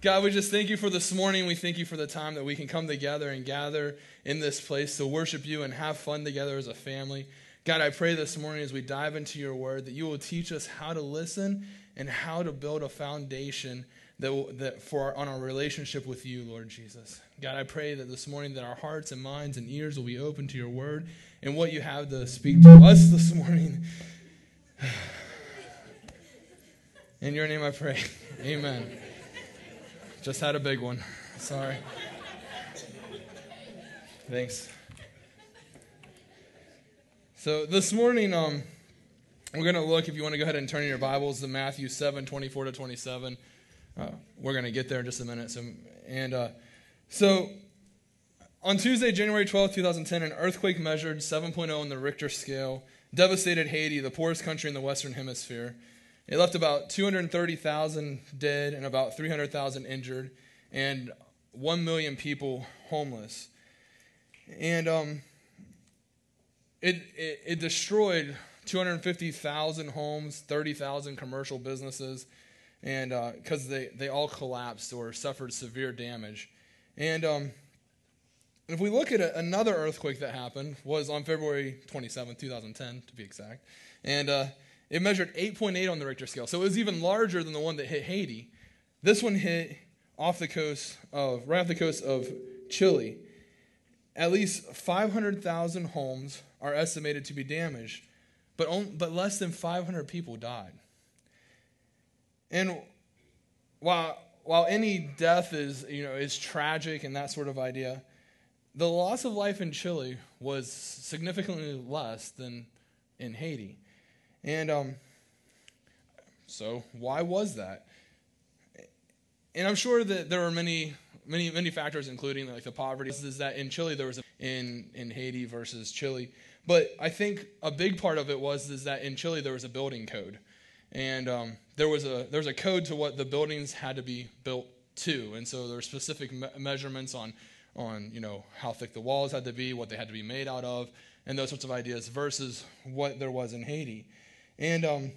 God, we just thank you for this morning. We thank you for the time that we can come together and gather in this place to worship you and have fun together as a family. God, I pray this morning as we dive into your word that you will teach us how to listen and how to build a foundation that, that for our, on our relationship with you, Lord Jesus. God, I pray that this morning that our hearts and minds and ears will be open to your word and what you have to speak to us this morning. In your name I pray. Amen. Just had a big one. Sorry. Thanks. So this morning, um, we're going to look, if you want to go ahead and turn in your Bibles, to Matthew 7, 24 to 27. Uh, we're going to get there in just a minute. So, and uh, so on Tuesday, January 12, 2010, an earthquake measured 7.0 on the Richter scale devastated Haiti, the poorest country in the Western Hemisphere. It left about 230,000 dead and about 300,000 injured, and 1 million people homeless. And um, it, it, it destroyed 250,000 homes, 30,000 commercial businesses, and because uh, they, they all collapsed or suffered severe damage. And um, if we look at a, another earthquake that happened, was on February 27, 2010, to be exact, and uh, it measured 8.8 on the Richter scale. So it was even larger than the one that hit Haiti. This one hit off the coast of, right off the coast of Chile. At least 500,000 homes are estimated to be damaged, but, but less than 500 people died. And while, while any death is, you know, is tragic and that sort of idea, the loss of life in Chile was significantly less than in Haiti. And um, so, why was that? And I'm sure that there were many, many, many factors, including like the poverty. Is that in Chile there was a, in in Haiti versus Chile, but I think a big part of it was is that in Chile there was a building code, and um, there was a there was a code to what the buildings had to be built to, and so there were specific me- measurements on on you know how thick the walls had to be, what they had to be made out of, and those sorts of ideas versus what there was in Haiti. And um,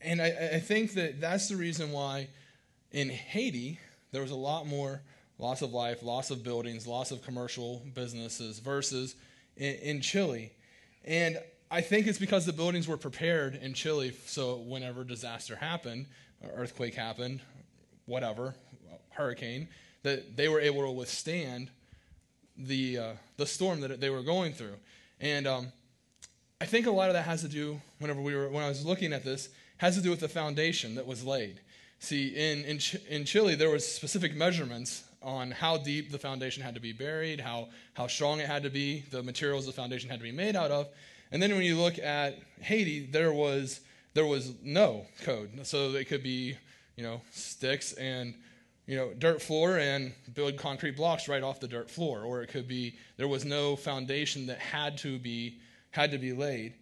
and I, I think that that's the reason why in Haiti there was a lot more loss of life, loss of buildings, loss of commercial businesses versus in, in Chile. And I think it's because the buildings were prepared in Chile, so whenever disaster happened, earthquake happened, whatever, hurricane, that they were able to withstand the uh, the storm that they were going through. And um, I think a lot of that has to do, whenever we were, when I was looking at this, has to do with the foundation that was laid. See, in, in, in Chile, there was specific measurements on how deep the foundation had to be buried, how, how strong it had to be, the materials the foundation had to be made out of. And then when you look at Haiti, there was, there was no code. So it could be, you know, sticks and, you know, dirt floor and build concrete blocks right off the dirt floor. Or it could be there was no foundation that had to be had to be laid.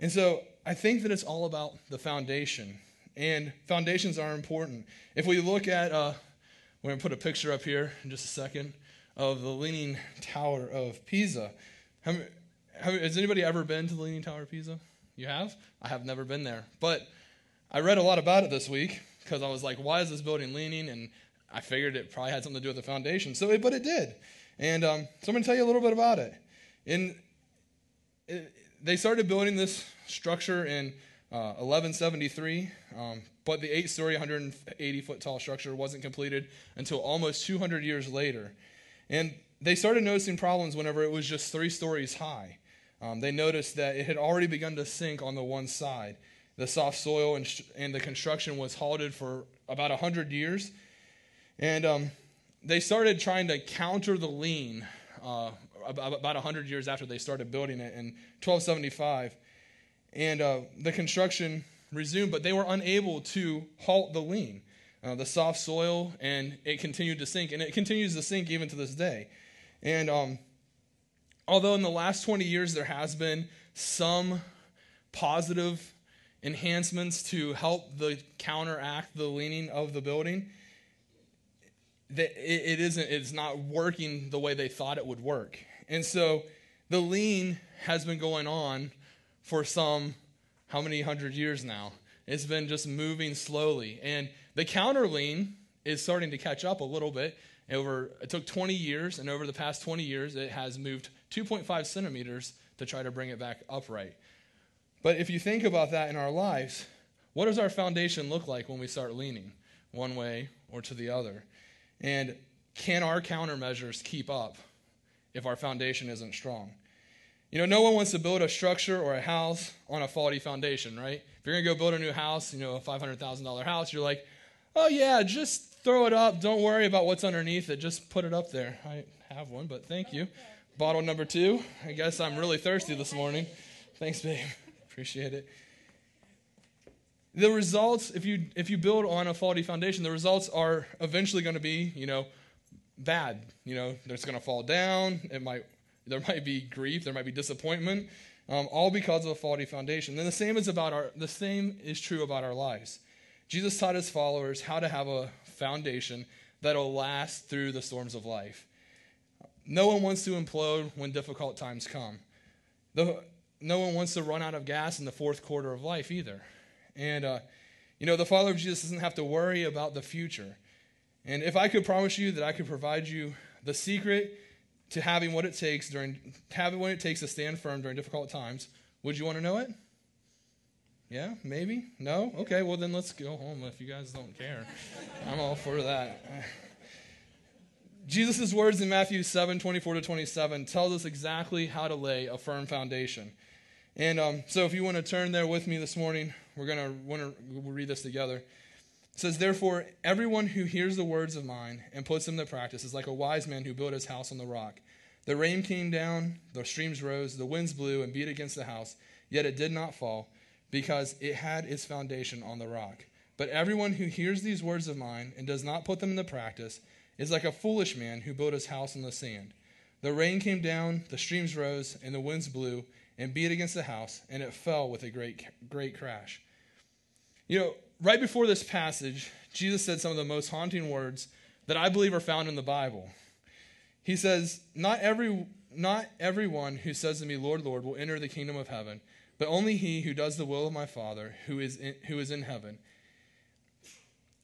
And so I think that it's all about the foundation. And foundations are important. If we look at, uh, we're going to put a picture up here in just a second of the Leaning Tower of Pisa. Has anybody ever been to the Leaning Tower of Pisa? You have? I have never been there. But I read a lot about it this week because I was like, why is this building leaning? And I figured it probably had something to do with the foundation. So, but it did. And um, so I'm going to tell you a little bit about it. In it, they started building this structure in uh, 1173, um, but the eight story, 180 foot tall structure wasn't completed until almost 200 years later. And they started noticing problems whenever it was just three stories high. Um, they noticed that it had already begun to sink on the one side. The soft soil and, sh- and the construction was halted for about 100 years. And um, they started trying to counter the lean uh, about 100 years after they started building it in 1275. And uh, the construction resumed, but they were unable to halt the lean, uh, the soft soil, and it continued to sink. And it continues to sink even to this day. And um, although in the last 20 years there has been some positive enhancements to help the counteract the leaning of the building, that it, isn't it's not working the way they thought it would work and so the lean has been going on for some, how many hundred years now? it's been just moving slowly. And the counter lean is starting to catch up a little bit. Over it took 20 years, and over the past 20 years, it has moved 2.5 centimeters to try to bring it back upright. But if you think about that in our lives, what does our foundation look like when we start leaning one way or to the other? And can our countermeasures keep up if our foundation isn't strong? You know, no one wants to build a structure or a house on a faulty foundation, right? If you're going to go build a new house, you know, a $500,000 house, you're like, oh, yeah, just throw it up. Don't worry about what's underneath it. Just put it up there. I have one, but thank you. Bottle number two. I guess I'm really thirsty this morning. Thanks, babe. Appreciate it. The results, if you if you build on a faulty foundation, the results are eventually going to be, you know, bad. You know, it's going to fall down. It might there might be grief. There might be disappointment. Um, all because of a faulty foundation. And the same is about our. The same is true about our lives. Jesus taught his followers how to have a foundation that'll last through the storms of life. No one wants to implode when difficult times come. The, no one wants to run out of gas in the fourth quarter of life either. And, uh, you know, the follower of Jesus doesn't have to worry about the future. And if I could promise you that I could provide you the secret to having what it takes during having what it takes to stand firm during difficult times, would you want to know it? Yeah, maybe? No? Okay, well then let's go home if you guys don't care. I'm all for that. Jesus' words in Matthew 7 24 to 27 tells us exactly how to lay a firm foundation. And um, so if you want to turn there with me this morning, we're going to want to we'll read this together. Says, Therefore, everyone who hears the words of mine and puts them to practice is like a wise man who built his house on the rock. The rain came down, the streams rose, the winds blew and beat against the house, yet it did not fall, because it had its foundation on the rock. But everyone who hears these words of mine and does not put them into practice is like a foolish man who built his house on the sand. The rain came down, the streams rose, and the winds blew and beat against the house, and it fell with a great, great crash. You know, right before this passage, Jesus said some of the most haunting words that I believe are found in the Bible. He says, Not every not everyone who says to me, Lord, Lord, will enter the kingdom of heaven, but only he who does the will of my Father who is in, who is in heaven.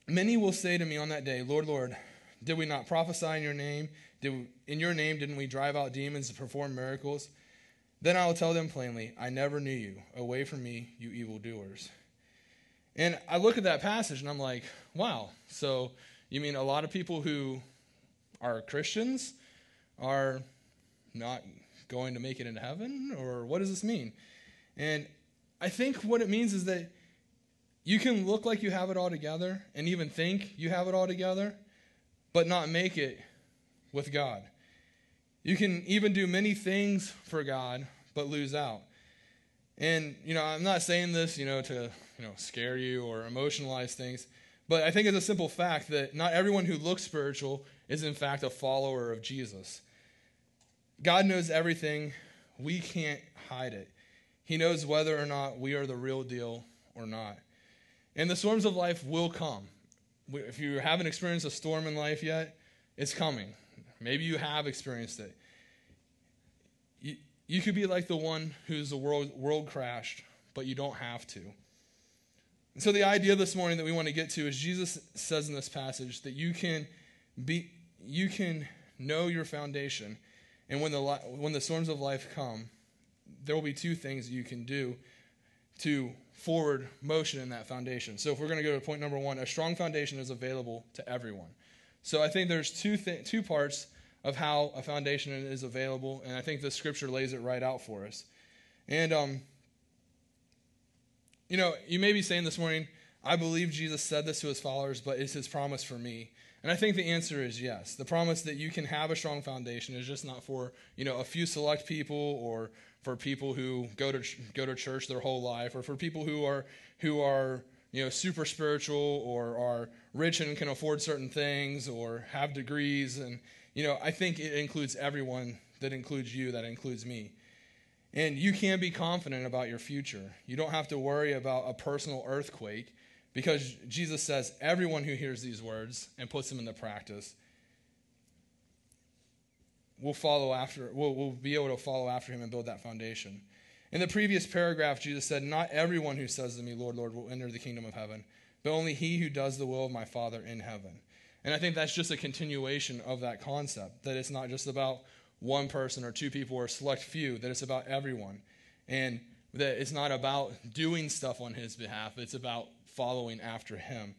Many will say to me on that day, Lord, Lord, did we not prophesy in your name? Did we, in your name didn't we drive out demons and perform miracles? Then I will tell them plainly, I never knew you. Away from me, you evildoers. And I look at that passage and I'm like, wow. So you mean a lot of people who are Christians are not going to make it into heaven? Or what does this mean? And I think what it means is that you can look like you have it all together and even think you have it all together, but not make it with God. You can even do many things for God, but lose out. And, you know, I'm not saying this, you know, to, you know, scare you or emotionalize things, but I think it's a simple fact that not everyone who looks spiritual is, in fact, a follower of Jesus. God knows everything. We can't hide it. He knows whether or not we are the real deal or not. And the storms of life will come. If you haven't experienced a storm in life yet, it's coming. Maybe you have experienced it. You, could be like the one who's the world, world crashed, but you don't have to. And so the idea this morning that we want to get to is Jesus says in this passage that you can be you can know your foundation and when the when the storms of life come there will be two things you can do to forward motion in that foundation. So if we're going to go to point number 1, a strong foundation is available to everyone. So I think there's two th- two parts of how a foundation is available, and I think the scripture lays it right out for us. And um, you know, you may be saying this morning, I believe Jesus said this to his followers, but it's his promise for me. And I think the answer is yes. The promise that you can have a strong foundation is just not for, you know, a few select people or for people who go to go to church their whole life or for people who are who are you know, super spiritual or are rich and can afford certain things or have degrees. And, you know, I think it includes everyone that includes you, that includes me. And you can be confident about your future. You don't have to worry about a personal earthquake because Jesus says everyone who hears these words and puts them into practice will follow after, will, will be able to follow after him and build that foundation. In the previous paragraph, Jesus said, Not everyone who says to me, Lord, Lord, will enter the kingdom of heaven, but only he who does the will of my Father in heaven. And I think that's just a continuation of that concept that it's not just about one person or two people or a select few, that it's about everyone. And that it's not about doing stuff on his behalf, it's about following after him.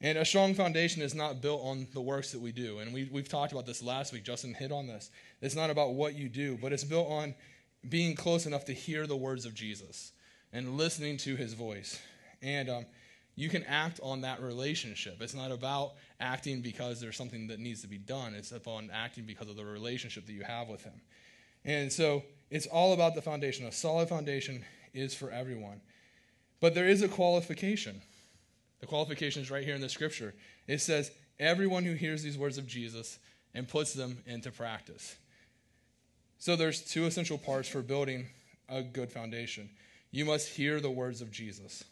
And a strong foundation is not built on the works that we do. And we, we've talked about this last week. Justin hit on this. It's not about what you do, but it's built on being close enough to hear the words of Jesus and listening to his voice. And um, you can act on that relationship. It's not about acting because there's something that needs to be done, it's about acting because of the relationship that you have with him. And so it's all about the foundation. A solid foundation is for everyone. But there is a qualification. The qualification is right here in the scripture. It says, Everyone who hears these words of Jesus and puts them into practice. So there's two essential parts for building a good foundation. You must hear the words of Jesus.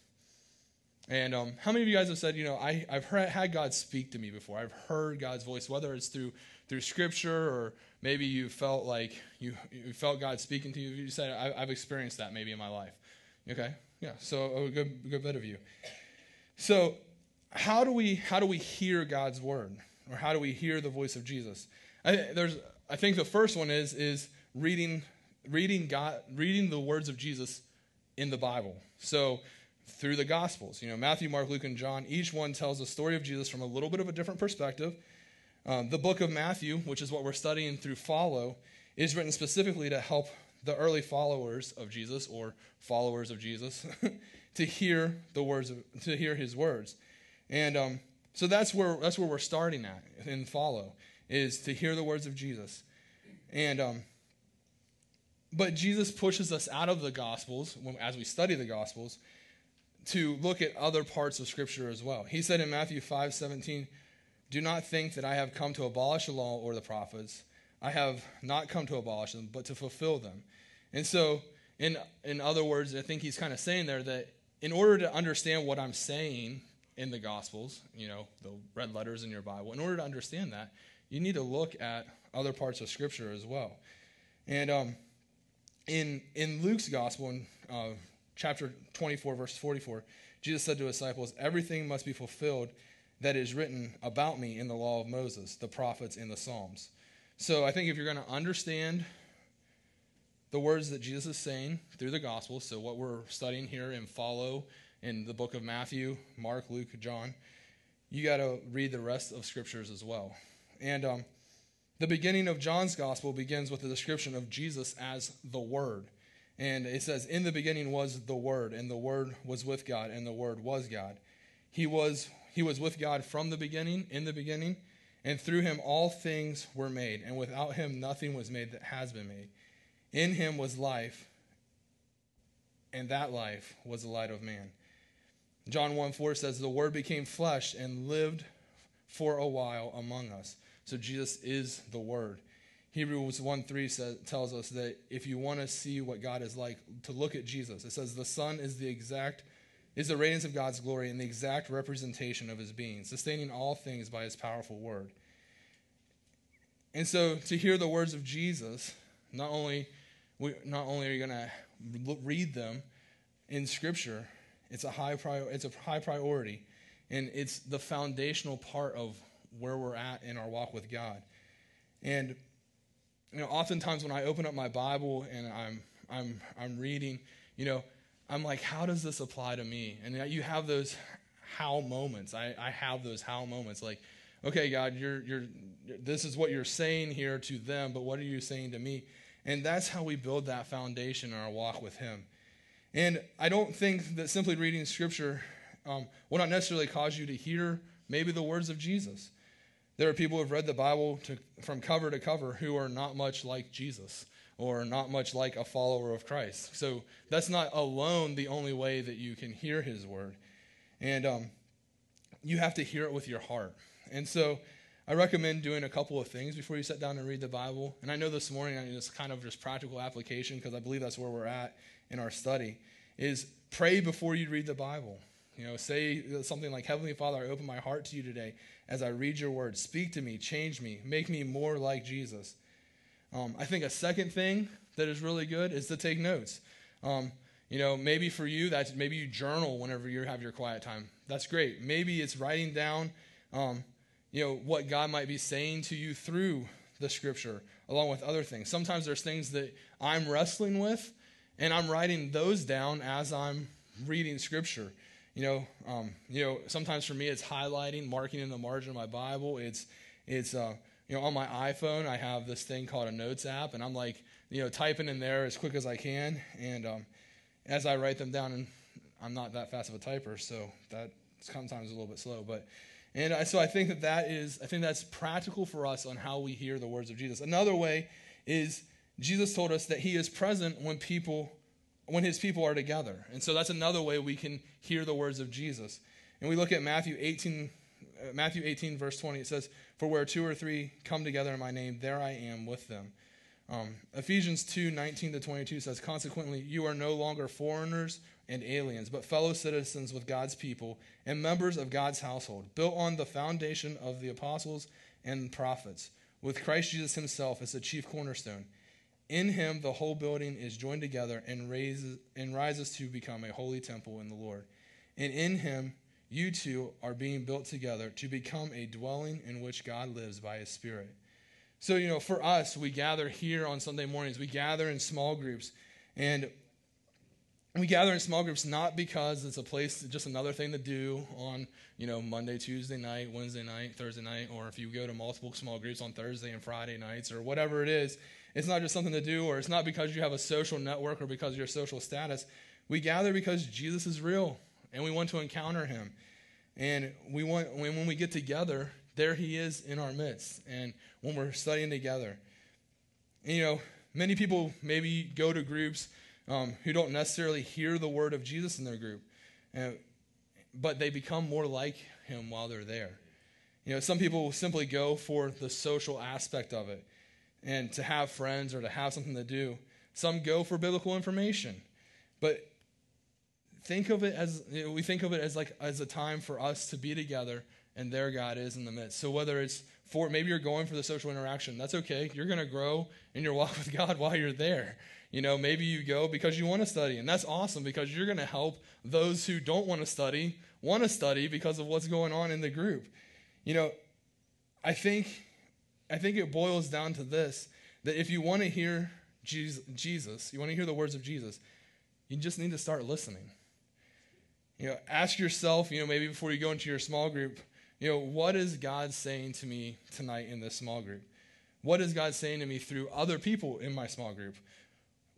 And um, how many of you guys have said, you know, I, I've heard, had God speak to me before? I've heard God's voice, whether it's through through Scripture or maybe you felt like you, you felt God speaking to you. You said, I, have experienced that maybe in my life. Okay, yeah. So a good, good bit of you. So how do we how do we hear God's word, or how do we hear the voice of Jesus? I, there's I think the first one is is reading reading God reading the words of Jesus in the Bible. So through the Gospels, you know Matthew, Mark, Luke, and John, each one tells the story of Jesus from a little bit of a different perspective. Um, the book of Matthew, which is what we're studying through Follow, is written specifically to help the early followers of Jesus or followers of Jesus to hear the words of, to hear his words. And um, so that's where that's where we're starting at in follow is to hear the words of Jesus. And um, but Jesus pushes us out of the gospels as we study the gospels to look at other parts of scripture as well. He said in Matthew 5, 17, do not think that I have come to abolish the law or the prophets. I have not come to abolish them, but to fulfill them. And so, in, in other words, I think he's kind of saying there that in order to understand what I'm saying in the Gospels, you know, the red letters in your Bible, in order to understand that, you need to look at other parts of Scripture as well. And um, in, in Luke's Gospel, in uh, chapter 24, verse 44, Jesus said to his disciples, Everything must be fulfilled that is written about me in the law of Moses, the prophets, and the Psalms. So I think if you're going to understand the words that Jesus is saying through the Gospels, so what we're studying here and follow in the book of Matthew, Mark, Luke, John, you got to read the rest of scriptures as well. And um, the beginning of John's Gospel begins with the description of Jesus as the Word. And it says, In the beginning was the Word, and the Word was with God, and the Word was God. He was, he was with God from the beginning, in the beginning, and through him all things were made, and without him nothing was made that has been made. In him was life, and that life was the light of man. John 1 4 says, The Word became flesh and lived for a while among us. So Jesus is the Word. Hebrews 1 3 says, tells us that if you want to see what God is like, to look at Jesus. It says, The Son is the exact is the radiance of God's glory and the exact representation of his being, sustaining all things by his powerful word. And so to hear the words of Jesus, not only we, not only are you going to read them in Scripture, it's a high prior, it's a high priority, and it's the foundational part of where we're at in our walk with God. And you know, oftentimes when I open up my Bible and I'm I'm I'm reading, you know, I'm like, how does this apply to me? And you have those how moments. I, I have those how moments. Like, okay, God, you're you're this is what you're saying here to them, but what are you saying to me? And that's how we build that foundation in our walk with Him. And I don't think that simply reading Scripture um, will not necessarily cause you to hear maybe the words of Jesus. There are people who have read the Bible to, from cover to cover who are not much like Jesus or not much like a follower of Christ. So that's not alone the only way that you can hear His word. And um, you have to hear it with your heart. And so I recommend doing a couple of things before you sit down and read the Bible. And I know this morning it's kind of just practical application because I believe that's where we're at in our study. Is pray before you read the Bible. You know, say something like, Heavenly Father, I open my heart to you today as I read your word. Speak to me, change me, make me more like Jesus. Um, I think a second thing that is really good is to take notes. Um, you know, maybe for you, that's maybe you journal whenever you have your quiet time. That's great. Maybe it's writing down, um, you know, what God might be saying to you through the scripture, along with other things. Sometimes there's things that I'm wrestling with, and I'm writing those down as I'm reading scripture. You know, um, you know, sometimes for me it's highlighting, marking in the margin of my Bible. It's, it's, uh, you know, on my iPhone I have this thing called a Notes app, and I'm like, you know, typing in there as quick as I can, and um, as I write them down, and I'm not that fast of a typer, so that sometimes a little bit slow, but. And so I think that that is, I think that's practical for us on how we hear the words of Jesus. Another way is Jesus told us that he is present when people when his people are together. And so that's another way we can hear the words of Jesus. And we look at Matthew 18 uh, Matthew 18 verse 20 it says for where two or three come together in my name there I am with them. Um, Ephesians 2 19 to 22 says, Consequently, you are no longer foreigners and aliens, but fellow citizens with God's people and members of God's household, built on the foundation of the apostles and prophets, with Christ Jesus himself as the chief cornerstone. In him, the whole building is joined together and, raises, and rises to become a holy temple in the Lord. And in him, you two are being built together to become a dwelling in which God lives by his Spirit. So, you know, for us, we gather here on Sunday mornings, we gather in small groups. And we gather in small groups not because it's a place, just another thing to do on, you know, Monday, Tuesday night, Wednesday night, Thursday night, or if you go to multiple small groups on Thursday and Friday nights, or whatever it is. It's not just something to do, or it's not because you have a social network or because of your social status. We gather because Jesus is real and we want to encounter him. And we want when when we get together, there he is in our midst. And when we're studying together. And, you know, many people maybe go to groups um, who don't necessarily hear the word of Jesus in their group, uh, but they become more like him while they're there. You know, some people simply go for the social aspect of it and to have friends or to have something to do. Some go for biblical information. But think of it as you know, we think of it as like as a time for us to be together and there God is in the midst. So whether it's for maybe you're going for the social interaction, that's okay. You're going to grow in your walk with God while you're there. You know, maybe you go because you want to study, and that's awesome because you're going to help those who don't want to study want to study because of what's going on in the group. You know, I think I think it boils down to this that if you want to hear Jesus, you want to hear the words of Jesus, you just need to start listening. You know, ask yourself, you know, maybe before you go into your small group, you know, what is God saying to me tonight in this small group? What is God saying to me through other people in my small group?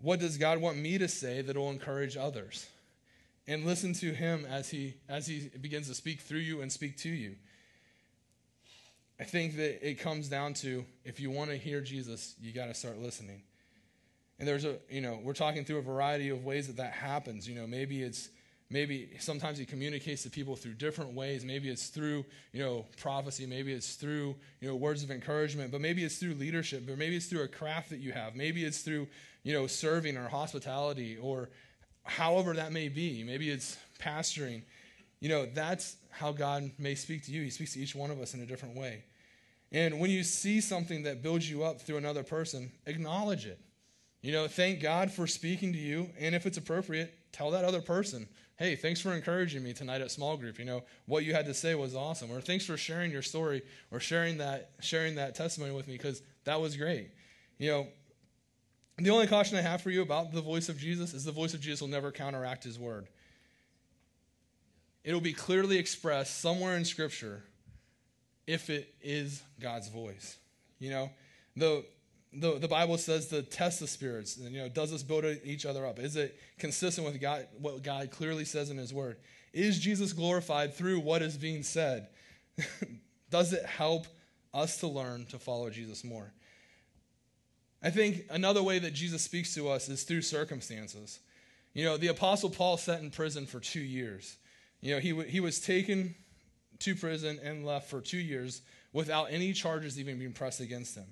What does God want me to say that will encourage others? And listen to him as he as he begins to speak through you and speak to you. I think that it comes down to if you want to hear Jesus, you got to start listening. And there's a, you know, we're talking through a variety of ways that that happens. You know, maybe it's, maybe sometimes he communicates to people through different ways. Maybe it's through, you know, prophecy. Maybe it's through, you know, words of encouragement. But maybe it's through leadership. Or maybe it's through a craft that you have. Maybe it's through, you know, serving or hospitality or however that may be. Maybe it's pastoring. You know, that's how God may speak to you. He speaks to each one of us in a different way. And when you see something that builds you up through another person, acknowledge it. You know, thank God for speaking to you. And if it's appropriate, tell that other person, hey, thanks for encouraging me tonight at small group. You know, what you had to say was awesome. Or thanks for sharing your story or sharing that, sharing that testimony with me because that was great. You know, the only caution I have for you about the voice of Jesus is the voice of Jesus will never counteract his word. It'll be clearly expressed somewhere in Scripture if it is God's voice. You know, the the, the Bible says to test the spirits. And, you know, does this build each other up? Is it consistent with God, what God clearly says in His Word? Is Jesus glorified through what is being said? does it help us to learn to follow Jesus more? I think another way that Jesus speaks to us is through circumstances. You know, the Apostle Paul sat in prison for two years. You know, he, he was taken to prison and left for two years without any charges even being pressed against him.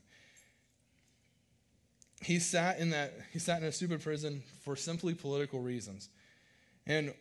He sat in that he sat in a stupid prison for simply political reasons. And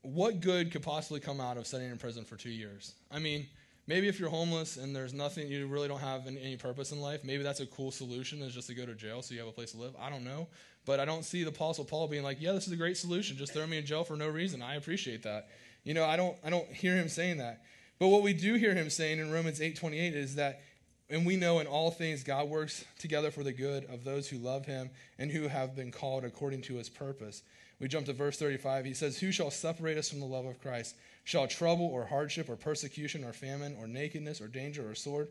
what good could possibly come out of sitting in prison for two years? I mean, maybe if you're homeless and there's nothing, you really don't have any, any purpose in life, maybe that's a cool solution is just to go to jail so you have a place to live. I don't know. But I don't see the Apostle Paul being like, yeah, this is a great solution. Just throw me in jail for no reason. I appreciate that. You know, I don't, I don't hear him saying that. But what we do hear him saying in Romans 8:28 is that and we know in all things God works together for the good of those who love him and who have been called according to his purpose. We jump to verse 35. He says, Who shall separate us from the love of Christ? Shall trouble or hardship or persecution or famine or nakedness or danger or sword?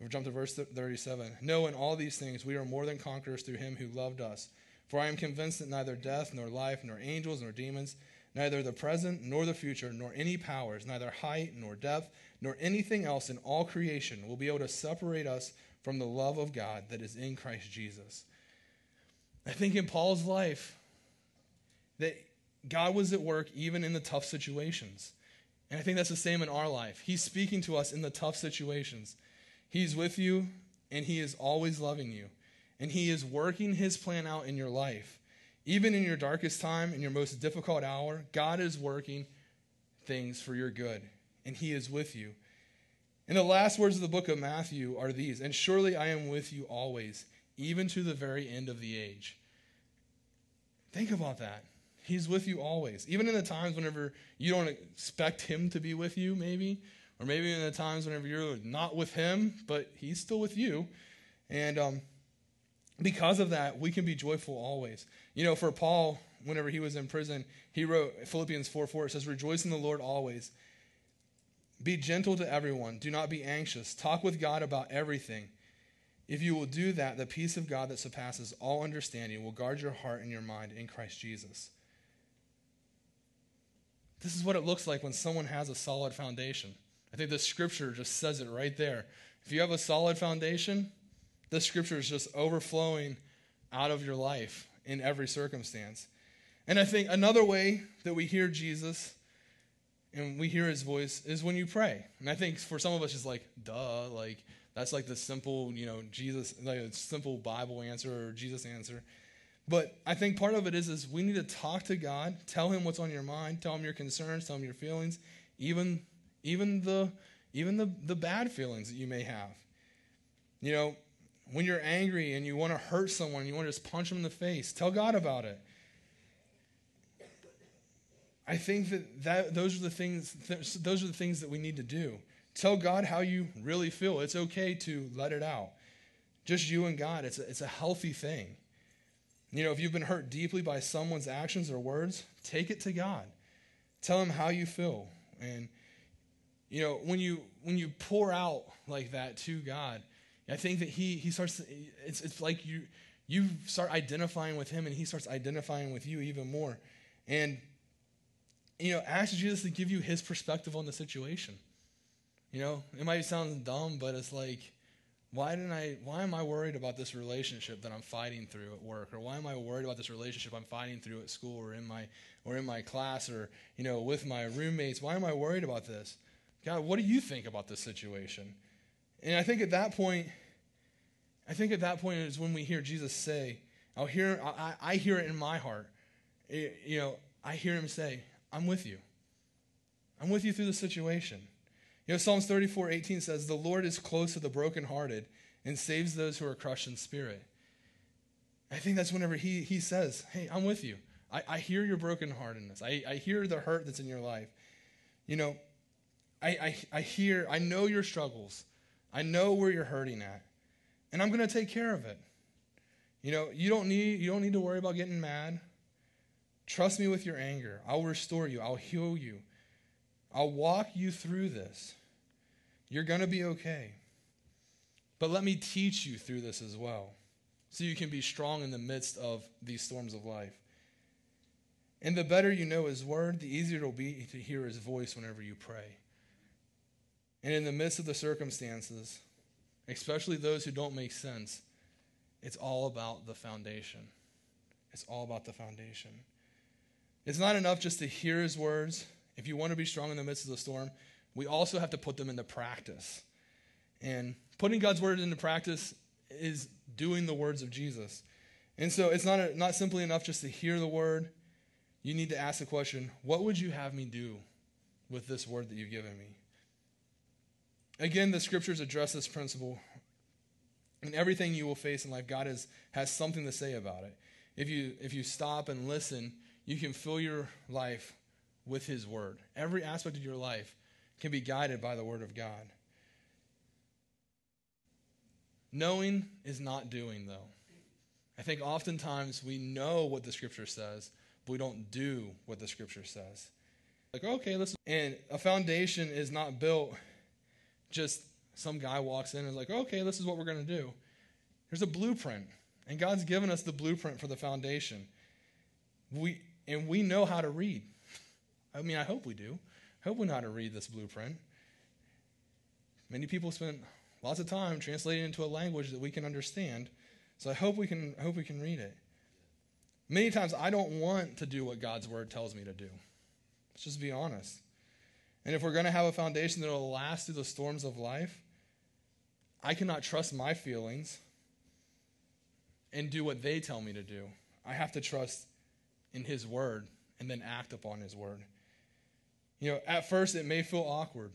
We jump to verse 37. No, in all these things we are more than conquerors through him who loved us. For I am convinced that neither death nor life nor angels nor demons, neither the present nor the future, nor any powers, neither height nor depth, nor anything else in all creation will be able to separate us from the love of God that is in Christ Jesus. I think in Paul's life that God was at work even in the tough situations. And I think that's the same in our life. He's speaking to us in the tough situations. He's with you and he is always loving you. And he is working his plan out in your life. Even in your darkest time, in your most difficult hour, God is working things for your good and he is with you. And the last words of the book of Matthew are these And surely I am with you always, even to the very end of the age. Think about that. He's with you always. Even in the times whenever you don't expect him to be with you, maybe, or maybe in the times whenever you're not with him, but he's still with you. And um, because of that, we can be joyful always. You know, for Paul, whenever he was in prison, he wrote Philippians 4 4, it says, Rejoice in the Lord always. Be gentle to everyone. Do not be anxious. Talk with God about everything. If you will do that, the peace of God that surpasses all understanding will guard your heart and your mind in Christ Jesus. This is what it looks like when someone has a solid foundation. I think the scripture just says it right there. If you have a solid foundation, the scripture is just overflowing out of your life in every circumstance. And I think another way that we hear Jesus and we hear his voice is when you pray. And I think for some of us, it's like, duh, like that's like the simple, you know, Jesus, like a simple Bible answer or Jesus answer. But I think part of it is, is we need to talk to God, tell him what's on your mind, tell him your concerns, tell him your feelings, even, even, the, even the, the bad feelings that you may have. You know, when you're angry and you want to hurt someone, you want to just punch them in the face, tell God about it. I think that, that those are the things those are the things that we need to do. Tell God how you really feel. It's okay to let it out. Just you and God. It's a, it's a healthy thing. You know, if you've been hurt deeply by someone's actions or words, take it to God. Tell him how you feel. And you know, when you when you pour out like that to God, I think that he he starts it's it's like you you start identifying with him and he starts identifying with you even more. And you know, ask Jesus to give you his perspective on the situation. You know, it might sound dumb, but it's like, why didn't I why am I worried about this relationship that I'm fighting through at work? Or why am I worried about this relationship I'm fighting through at school or in my or in my class or, you know, with my roommates? Why am I worried about this? God, what do you think about this situation? And I think at that point, I think at that point is when we hear Jesus say, I'll hear I, I hear it in my heart. It, you know, I hear him say, I'm with you. I'm with you through the situation. You know, Psalms 34 18 says, The Lord is close to the brokenhearted and saves those who are crushed in spirit. I think that's whenever he, he says, Hey, I'm with you. I, I hear your brokenheartedness. I, I hear the hurt that's in your life. You know, I, I, I hear, I know your struggles. I know where you're hurting at. And I'm going to take care of it. You know, you don't need you don't need to worry about getting mad. Trust me with your anger. I'll restore you. I'll heal you. I'll walk you through this. You're going to be okay. But let me teach you through this as well so you can be strong in the midst of these storms of life. And the better you know his word, the easier it'll be to hear his voice whenever you pray. And in the midst of the circumstances, especially those who don't make sense, it's all about the foundation. It's all about the foundation. It's not enough just to hear his words. If you want to be strong in the midst of the storm, we also have to put them into practice. And putting God's word into practice is doing the words of Jesus. And so it's not, a, not simply enough just to hear the word. You need to ask the question what would you have me do with this word that you've given me? Again, the scriptures address this principle. And everything you will face in life, God has, has something to say about it. If you, if you stop and listen, you can fill your life with His Word. Every aspect of your life can be guided by the Word of God. Knowing is not doing, though. I think oftentimes we know what the Scripture says, but we don't do what the Scripture says. Like, okay, listen. And a foundation is not built just some guy walks in and is like, okay, this is what we're going to do. There's a blueprint. And God's given us the blueprint for the foundation. We, and we know how to read. I mean, I hope we do. I hope we know how to read this blueprint. Many people spend lots of time translating into a language that we can understand. So I hope we can, I hope we can read it. Many times I don't want to do what God's word tells me to do. Let's just be honest. And if we're going to have a foundation that will last through the storms of life, I cannot trust my feelings and do what they tell me to do. I have to trust in His Word and then act upon His Word. You know, at first it may feel awkward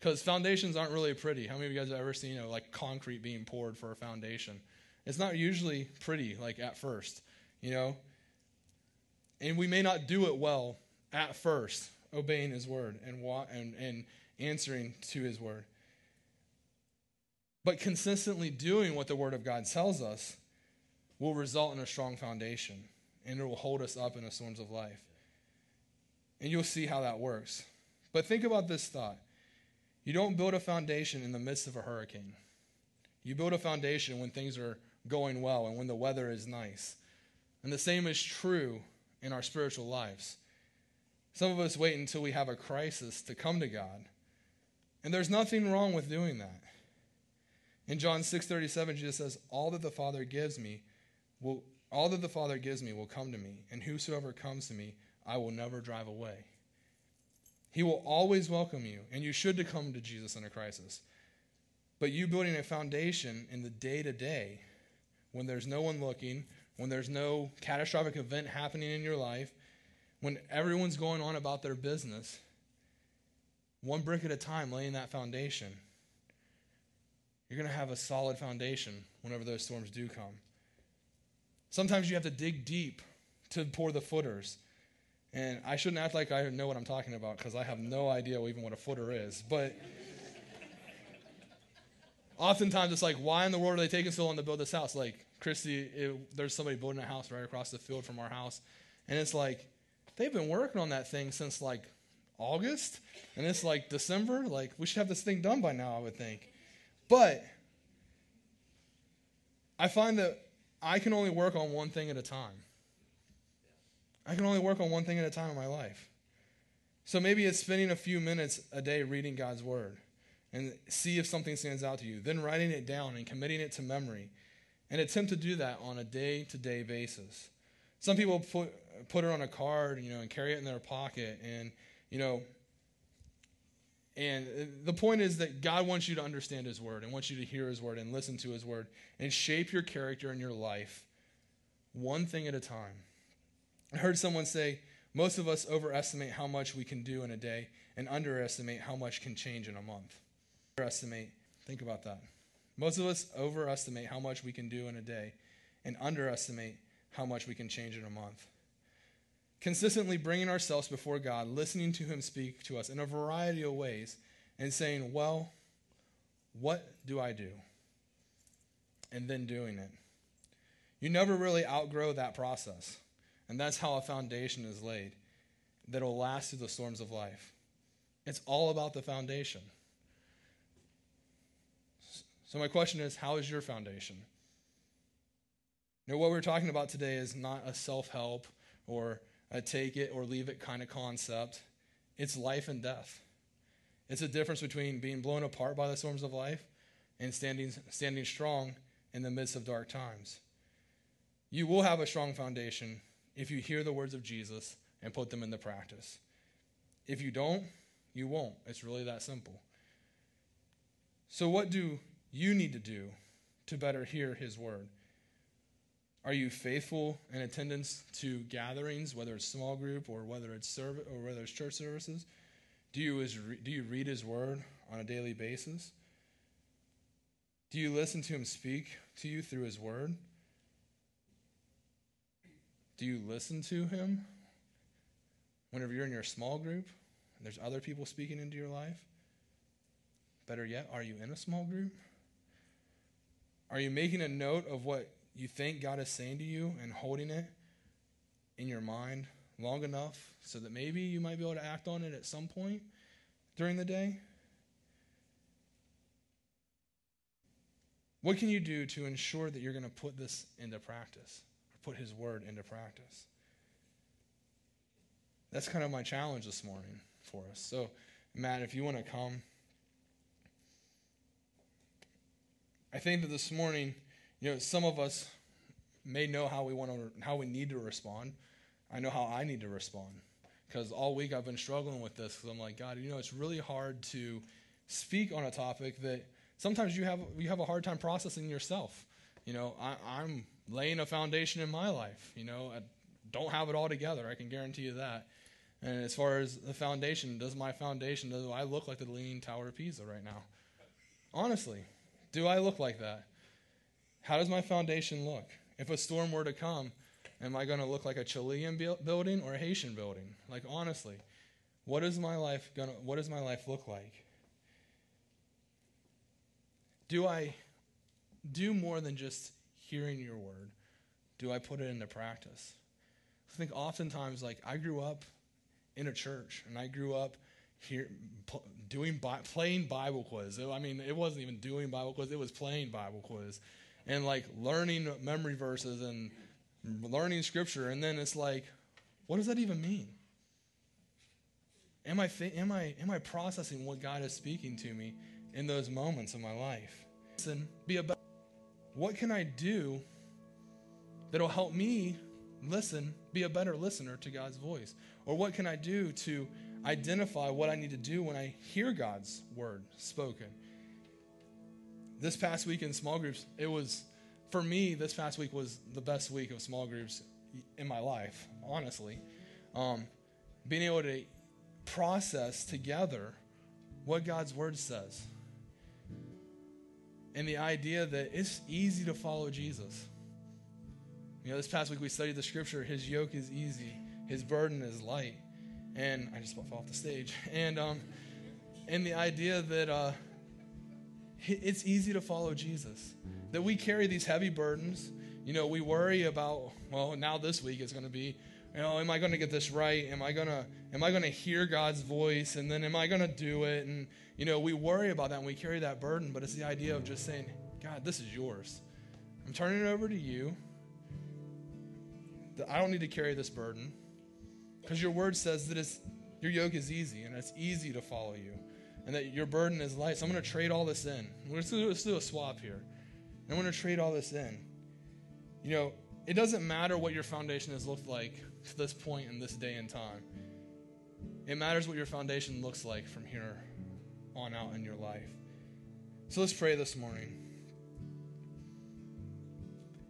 because foundations aren't really pretty. How many of you guys have ever seen, you know, like concrete being poured for a foundation? It's not usually pretty, like at first, you know? And we may not do it well at first obeying his word and, wa- and, and answering to his word. But consistently doing what the word of God tells us will result in a strong foundation and it will hold us up in the storms of life. And you'll see how that works. But think about this thought you don't build a foundation in the midst of a hurricane, you build a foundation when things are going well and when the weather is nice. And the same is true in our spiritual lives. Some of us wait until we have a crisis to come to God. And there's nothing wrong with doing that. In John 6:37 Jesus says, "All that the Father gives me will all that the Father gives me will come to me, and whosoever comes to me, I will never drive away." He will always welcome you, and you should come to Jesus in a crisis. But you building a foundation in the day to day, when there's no one looking, when there's no catastrophic event happening in your life, when everyone's going on about their business, one brick at a time, laying that foundation, you're going to have a solid foundation whenever those storms do come. Sometimes you have to dig deep to pour the footers. And I shouldn't act like I know what I'm talking about because I have no idea even what a footer is. But oftentimes it's like, why in the world are they taking so long to build this house? Like, Christy, it, there's somebody building a house right across the field from our house. And it's like, they've been working on that thing since like August, and it's like December. Like, we should have this thing done by now, I would think. But I find that I can only work on one thing at a time. I can only work on one thing at a time in my life. So maybe it's spending a few minutes a day reading God's word and see if something stands out to you, then writing it down and committing it to memory, and attempt to do that on a day to day basis. Some people put, put it on a card, you know, and carry it in their pocket. And, you know, and uh, the point is that God wants you to understand His Word and wants you to hear His Word and listen to His Word and shape your character and your life one thing at a time. I heard someone say, most of us overestimate how much we can do in a day and underestimate how much can change in a month. Underestimate, think about that. Most of us overestimate how much we can do in a day and underestimate how much we can change in a month consistently bringing ourselves before God, listening to Him speak to us in a variety of ways, and saying, Well, what do I do? And then doing it. You never really outgrow that process. And that's how a foundation is laid that'll last through the storms of life. It's all about the foundation. So, my question is how is your foundation? Know, what we're talking about today is not a self help or a take it or leave it kind of concept. It's life and death. It's a difference between being blown apart by the storms of life and standing, standing strong in the midst of dark times. You will have a strong foundation if you hear the words of Jesus and put them into practice. If you don't, you won't. It's really that simple. So, what do you need to do to better hear his word? Are you faithful in attendance to gatherings, whether it's small group or whether it's service or whether it's church services? Do you is do you read His Word? on a daily basis? Do you listen to him speak to you through his word? Do you listen to him whenever you're in your small group and there's other people speaking into your life? Better yet, are you in a small group? Are you making a note of what you think God is saying to you and holding it in your mind long enough so that maybe you might be able to act on it at some point during the day? What can you do to ensure that you're going to put this into practice or put His Word into practice? That's kind of my challenge this morning for us. So, Matt, if you want to come. I think that this morning, you know, some of us may know how we want to, how we need to respond. I know how I need to respond because all week I've been struggling with this because I'm like, God, you know, it's really hard to speak on a topic that sometimes you have you have a hard time processing yourself. You know, I, am laying a foundation in my life. You know, I don't have it all together. I can guarantee you that. And as far as the foundation, does my foundation, do I look like the Leaning Tower of Pisa right now? Honestly, do I look like that? How does my foundation look? If a storm were to come, am I going to look like a Chilean building or a Haitian building? Like honestly, what is my life going to what does my life look like? Do I do more than just hearing your word? Do I put it into practice? I think oftentimes like I grew up in a church and I grew up here doing playing Bible quiz. I mean, it wasn't even doing Bible quiz; it was playing Bible quiz, and like learning memory verses and learning scripture. And then it's like, what does that even mean? Am I th- am I am I processing what God is speaking to me in those moments of my life? Listen, be about. What can I do that'll help me listen, be a better listener to God's voice? Or what can I do to identify what I need to do when I hear God's word spoken. This past week in small groups, it was, for me, this past week was the best week of small groups in my life, honestly. Um, being able to process together what God's word says. And the idea that it's easy to follow Jesus. You know, this past week we studied the scripture, his yoke is easy, his burden is light and I just fell off the stage. And um, and the idea that uh, it's easy to follow Jesus, that we carry these heavy burdens. You know, we worry about well, now this week is going to be, you know, am I going to get this right? Am I gonna am I going to hear God's voice? And then am I going to do it? And you know, we worry about that and we carry that burden. But it's the idea of just saying, God, this is yours. I'm turning it over to you. That I don't need to carry this burden. Because your word says that it's, your yoke is easy and it's easy to follow you and that your burden is light. So I'm going to trade all this in. Let's do, let's do a swap here. I'm going to trade all this in. You know, it doesn't matter what your foundation has looked like to this point in this day and time. It matters what your foundation looks like from here on out in your life. So let's pray this morning.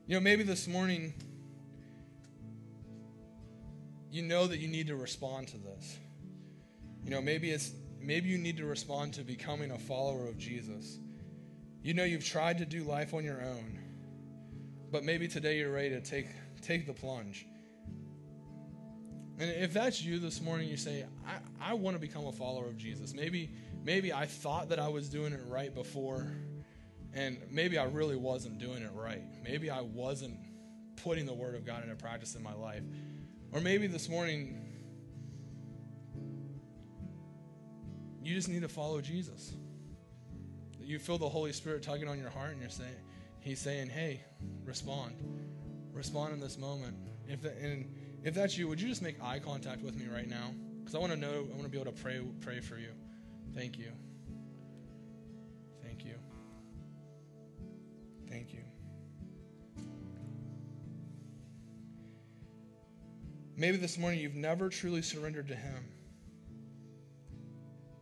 You know, maybe this morning you know that you need to respond to this. You know, maybe it's maybe you need to respond to becoming a follower of Jesus. You know you've tried to do life on your own, but maybe today you're ready to take take the plunge. And if that's you this morning, you say, I, I want to become a follower of Jesus. Maybe, maybe I thought that I was doing it right before, and maybe I really wasn't doing it right. Maybe I wasn't putting the word of God into practice in my life. Or maybe this morning, you just need to follow Jesus. You feel the Holy Spirit tugging on your heart, and you're saying, He's saying, "Hey, respond, respond in this moment." If that, and if that's you, would you just make eye contact with me right now? Because I want to know, I want to be able to pray, pray for you. Thank you. Thank you. Thank you. Maybe this morning you've never truly surrendered to Him.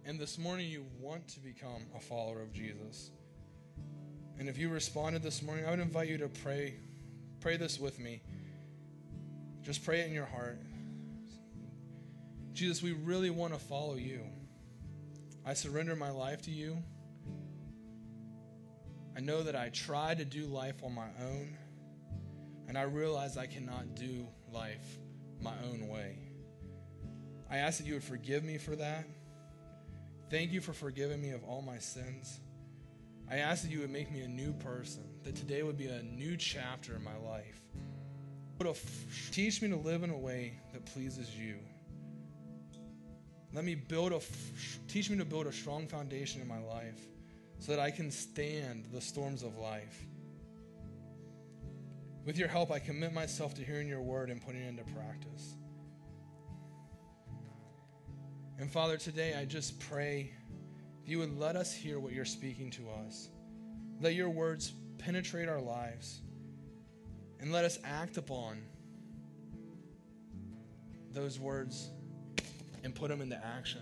And this morning you want to become a follower of Jesus. And if you responded this morning, I would invite you to pray pray this with me. Just pray it in your heart. Jesus, we really want to follow you. I surrender my life to you. I know that I try to do life on my own, and I realize I cannot do life my own way. I ask that you would forgive me for that. Thank you for forgiving me of all my sins. I ask that you would make me a new person, that today would be a new chapter in my life. Teach me to live in a way that pleases you. Let me build a, teach me to build a strong foundation in my life so that I can stand the storms of life. With your help, I commit myself to hearing your word and putting it into practice. And Father, today I just pray you would let us hear what you're speaking to us. Let your words penetrate our lives and let us act upon those words and put them into action.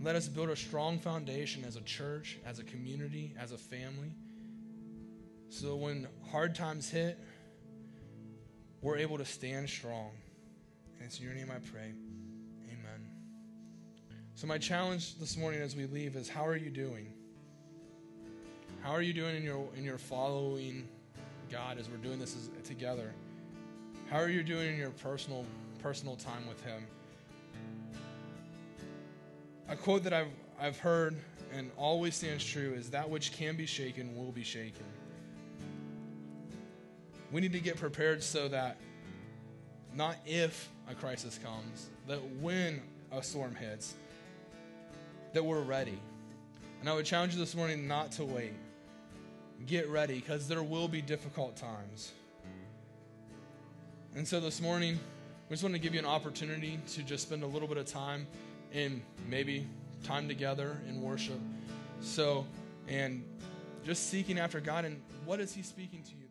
Let us build a strong foundation as a church, as a community, as a family, so when hard times hit, we're able to stand strong. And it's in your name I pray. Amen. So, my challenge this morning as we leave is how are you doing? How are you doing in your, in your following God as we're doing this as, together? How are you doing in your personal, personal time with Him? A quote that I've, I've heard and always stands true is that which can be shaken will be shaken. We need to get prepared so that not if a crisis comes, that when a storm hits, that we're ready. And I would challenge you this morning not to wait. Get ready because there will be difficult times. And so this morning, we just want to give you an opportunity to just spend a little bit of time in maybe time together in worship. So, and just seeking after God and what is He speaking to you?